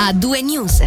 a due news.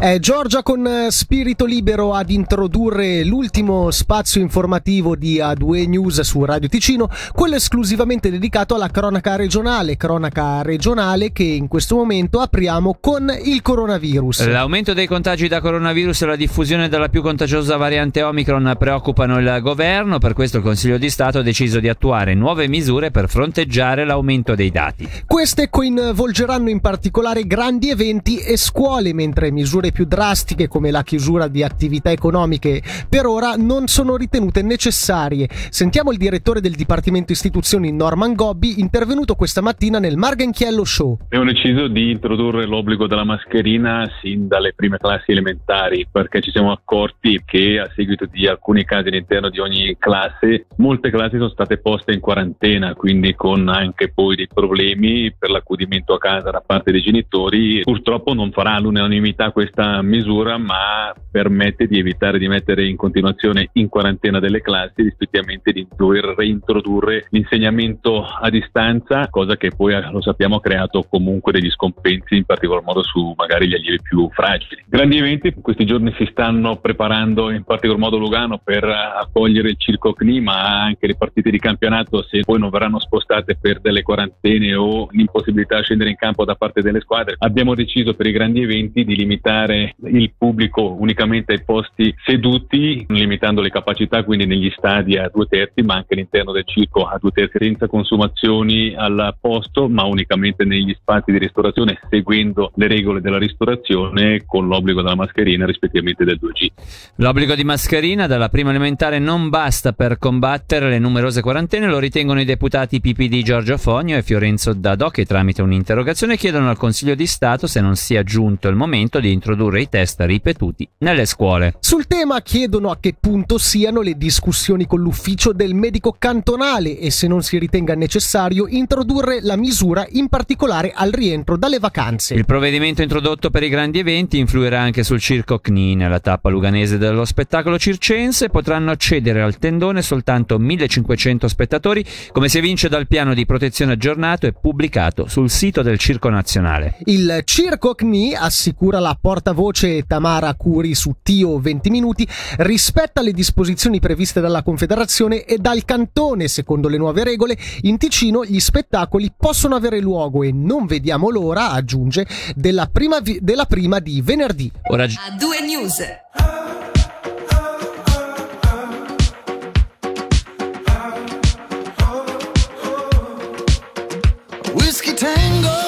È Giorgia con eh, spirito libero ad introdurre l'ultimo spazio informativo di A2 News su Radio Ticino, quello esclusivamente dedicato alla cronaca regionale, cronaca regionale che in questo momento apriamo con il coronavirus. L'aumento dei contagi da coronavirus e la diffusione della più contagiosa variante Omicron preoccupano il governo, per questo il Consiglio di Stato ha deciso di attuare nuove misure per fronteggiare l'aumento dei dati. Queste coinvolgeranno in particolare grandi eventi e scuole, mentre misure più drastiche come la chiusura di attività economiche per ora non sono ritenute necessarie. Sentiamo il direttore del Dipartimento Istituzioni Norman Gobbi intervenuto questa mattina nel Margenchiello Show. Abbiamo deciso di introdurre l'obbligo della mascherina sin dalle prime classi elementari perché ci siamo accorti che a seguito di alcuni casi all'interno di ogni classe molte classi sono state poste in quarantena quindi con anche poi dei problemi per l'accudimento a casa da parte dei genitori purtroppo non farà l'unanimità questa misura, ma permette di evitare di mettere in continuazione in quarantena delle classi, rispettivamente di dover reintrodurre l'insegnamento a distanza, cosa che poi lo sappiamo ha creato comunque degli scompensi, in particolar modo su magari gli allievi più fragili. Grandi eventi, in questi giorni si stanno preparando in particolar modo Lugano per accogliere il Circo CNI, ma anche le partite di campionato se poi non verranno spostate per delle quarantene o l'impossibilità di scendere in campo da parte delle squadre. Abbiamo deciso per i grandi eventi di limitare portare il pubblico unicamente ai posti seduti, limitando le capacità quindi negli stadi a due terzi, ma anche all'interno del circo a due terzi, senza consumazioni al posto, ma unicamente negli spazi di ristorazione, seguendo le regole della ristorazione con l'obbligo della mascherina rispettivamente del 2G. L'obbligo di mascherina dalla prima elementare non basta per combattere le numerose quarantene, lo ritengono i deputati PPD Giorgio Fogno e Fiorenzo Dadò che tramite un'interrogazione chiedono al Consiglio di Stato se non sia giunto il momento di introdurre i test ripetuti nelle scuole. Sul tema chiedono a che punto siano le discussioni con l'ufficio del medico cantonale e se non si ritenga necessario introdurre la misura in particolare al rientro dalle vacanze. Il provvedimento introdotto per i grandi eventi influirà anche sul circo CNI. Nella tappa luganese dello spettacolo circense potranno accedere al tendone soltanto 1500 spettatori, come si evince dal piano di protezione aggiornato e pubblicato sul sito del Circo Nazionale. Il circo CNI assicura la porta portavoce Tamara Curi su Tio 20 minuti rispetta le disposizioni previste dalla Confederazione e dal cantone. Secondo le nuove regole, in Ticino gli spettacoli possono avere luogo e non vediamo l'ora, aggiunge, della prima, vi- della prima di venerdì. Ora... A due news. Whiskey Tango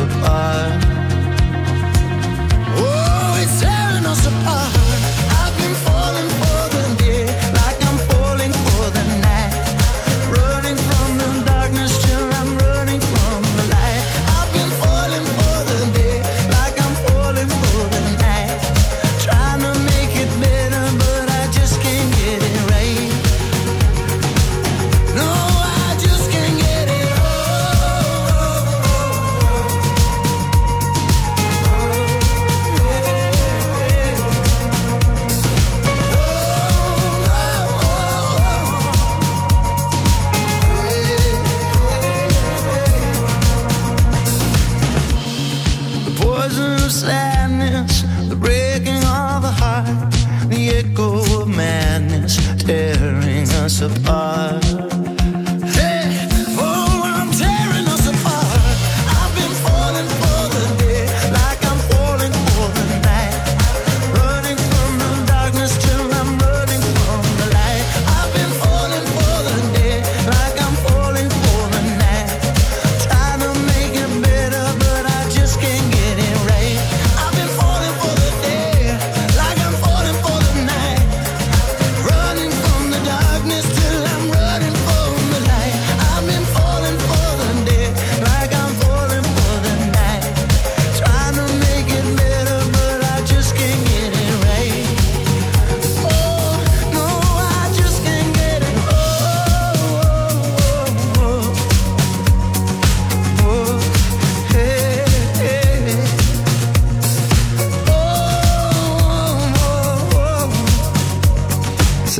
apart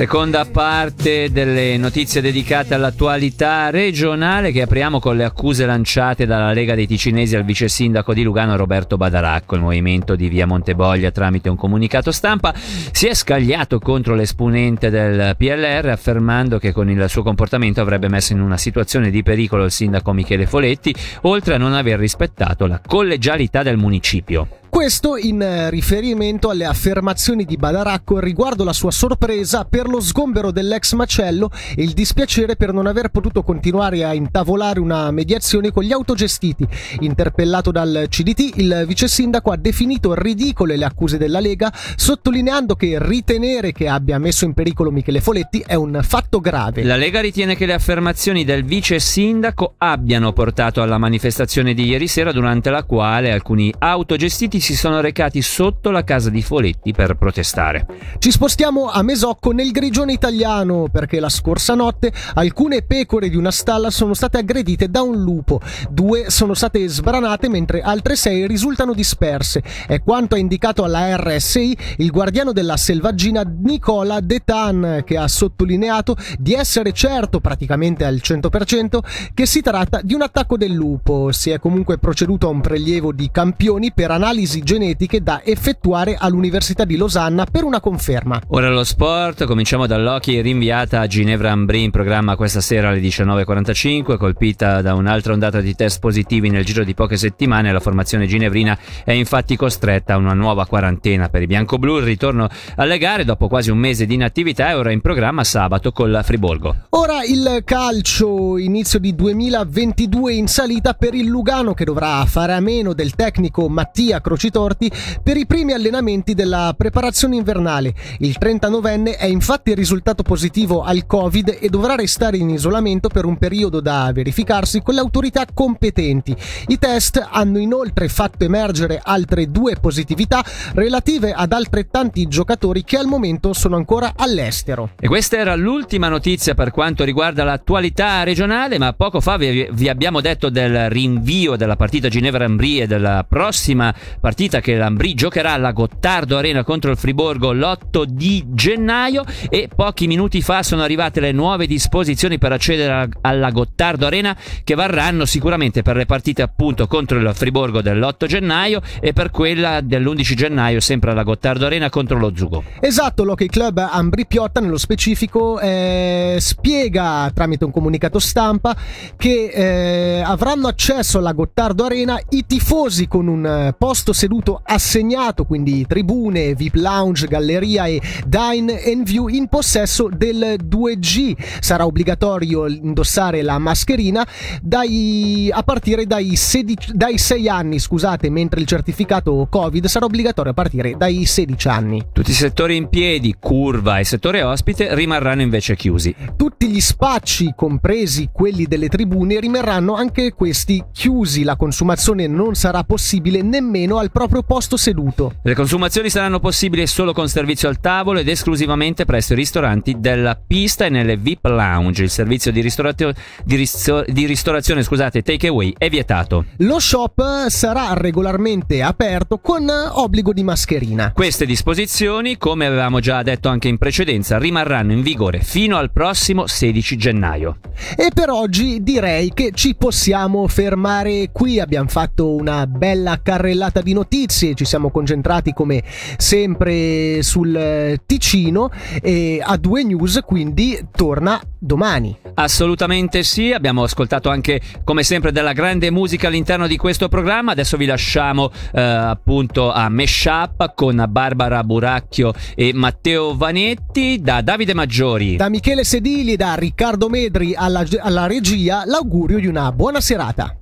Seconda parte delle notizie dedicate all'attualità regionale che apriamo con le accuse lanciate dalla Lega dei Ticinesi al vice sindaco di Lugano Roberto Badaracco. Il movimento di via Monteboglia tramite un comunicato stampa si è scagliato contro l'esponente del PLR affermando che con il suo comportamento avrebbe messo in una situazione di pericolo il sindaco Michele Foletti oltre a non aver rispettato la collegialità del municipio. Questo in eh, riferimento alle affermazioni di Badaracco riguardo la sua sorpresa per lo sgombero dell'ex macello e il dispiacere per non aver potuto continuare a intavolare una mediazione con gli autogestiti. Interpellato dal CDT, il vice sindaco ha definito ridicole le accuse della Lega, sottolineando che ritenere che abbia messo in pericolo Michele Foletti è un fatto grave. La Lega ritiene che le affermazioni del vice sindaco abbiano portato alla manifestazione di ieri sera durante la quale alcuni autogestiti si sono recati sotto la casa di Foletti per protestare. Ci spostiamo a Mesocco nel grigione italiano perché la scorsa notte alcune pecore di una stalla sono state aggredite da un lupo. Due sono state sbranate mentre altre sei risultano disperse. È quanto ha indicato alla RSI il guardiano della selvaggina Nicola Detan che ha sottolineato di essere certo praticamente al 100% che si tratta di un attacco del lupo. Si è comunque proceduto a un prelievo di campioni per analisi genetiche da effettuare all'Università di Losanna per una conferma. Ora lo sport, cominciamo dall'hockey rinviata a Ginevra Ambri in programma questa sera alle 19.45, colpita da un'altra ondata di test positivi nel giro di poche settimane, la formazione ginevrina è infatti costretta a una nuova quarantena per i bianco-blu, il ritorno alle gare dopo quasi un mese di inattività è ora in programma sabato col Friburgo. Ora il calcio, inizio di 2022 in salita per il Lugano che dovrà fare a meno del tecnico Mattia Crocitorti per i primi allenamenti della preparazione invernale. Il 39enne è infatti risultato positivo al Covid e dovrà restare in isolamento per un periodo da verificarsi con le autorità competenti. I test hanno inoltre fatto emergere altre due positività relative ad altrettanti giocatori che al momento sono ancora all'estero. E questa era l'ultima notizia per quanto riguarda l'attualità regionale, ma poco fa vi, vi abbiamo detto del rinvio della partita Ginevra-Ambri e della prossima partita che l'Ambri giocherà alla Gottardo Arena contro il Friborgo l'8 di gennaio e pochi minuti fa sono arrivate le nuove disposizioni per accedere alla Gottardo Arena che varranno sicuramente per le partite appunto contro il Friborgo dell'8 gennaio e per quella dell'11 gennaio sempre alla Gottardo Arena contro lo Zugo. Esatto, l'Hockey Club Ambri Piotta nello specifico eh, spiega tramite un comunicato stampa che eh, avranno accesso alla Gottardo Arena i tifosi con un eh, posto seduto assegnato, quindi tribune, VIP lounge, galleria e dine and view in possesso del 2G. Sarà obbligatorio indossare la mascherina dai, a partire dai, 16, dai 6 anni, scusate, mentre il certificato Covid sarà obbligatorio a partire dai 16 anni. Tutti i settori in piedi, curva e settore ospite rimarranno invece chiusi. Tutti gli spacci, compresi quelli delle tribune, rimarranno anche questi chiusi. La consumazione non sarà possibile nemmeno al proprio posto seduto. Le consumazioni saranno possibili solo con servizio al tavolo ed esclusivamente presso i ristoranti della pista e nelle VIP lounge. Il servizio di, ristoratio- di, risto- di ristorazione, scusate, takeaway è vietato. Lo shop sarà regolarmente aperto con obbligo di mascherina. Queste disposizioni, come avevamo già detto anche in precedenza, rimarranno in vigore fino al prossimo 16 gennaio. E per oggi direi che ci possiamo fermare qui. Abbiamo fatto una bella carrellata di notizie notizie, ci siamo concentrati come sempre sul eh, Ticino e a due news quindi torna domani. Assolutamente sì, abbiamo ascoltato anche come sempre della grande musica all'interno di questo programma, adesso vi lasciamo eh, appunto a Meshup con Barbara Buracchio e Matteo Vanetti da Davide Maggiori. Da Michele Sedili e da Riccardo Medri alla, alla regia l'augurio di una buona serata.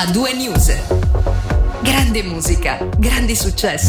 A due news. Grande musica, grandi successi.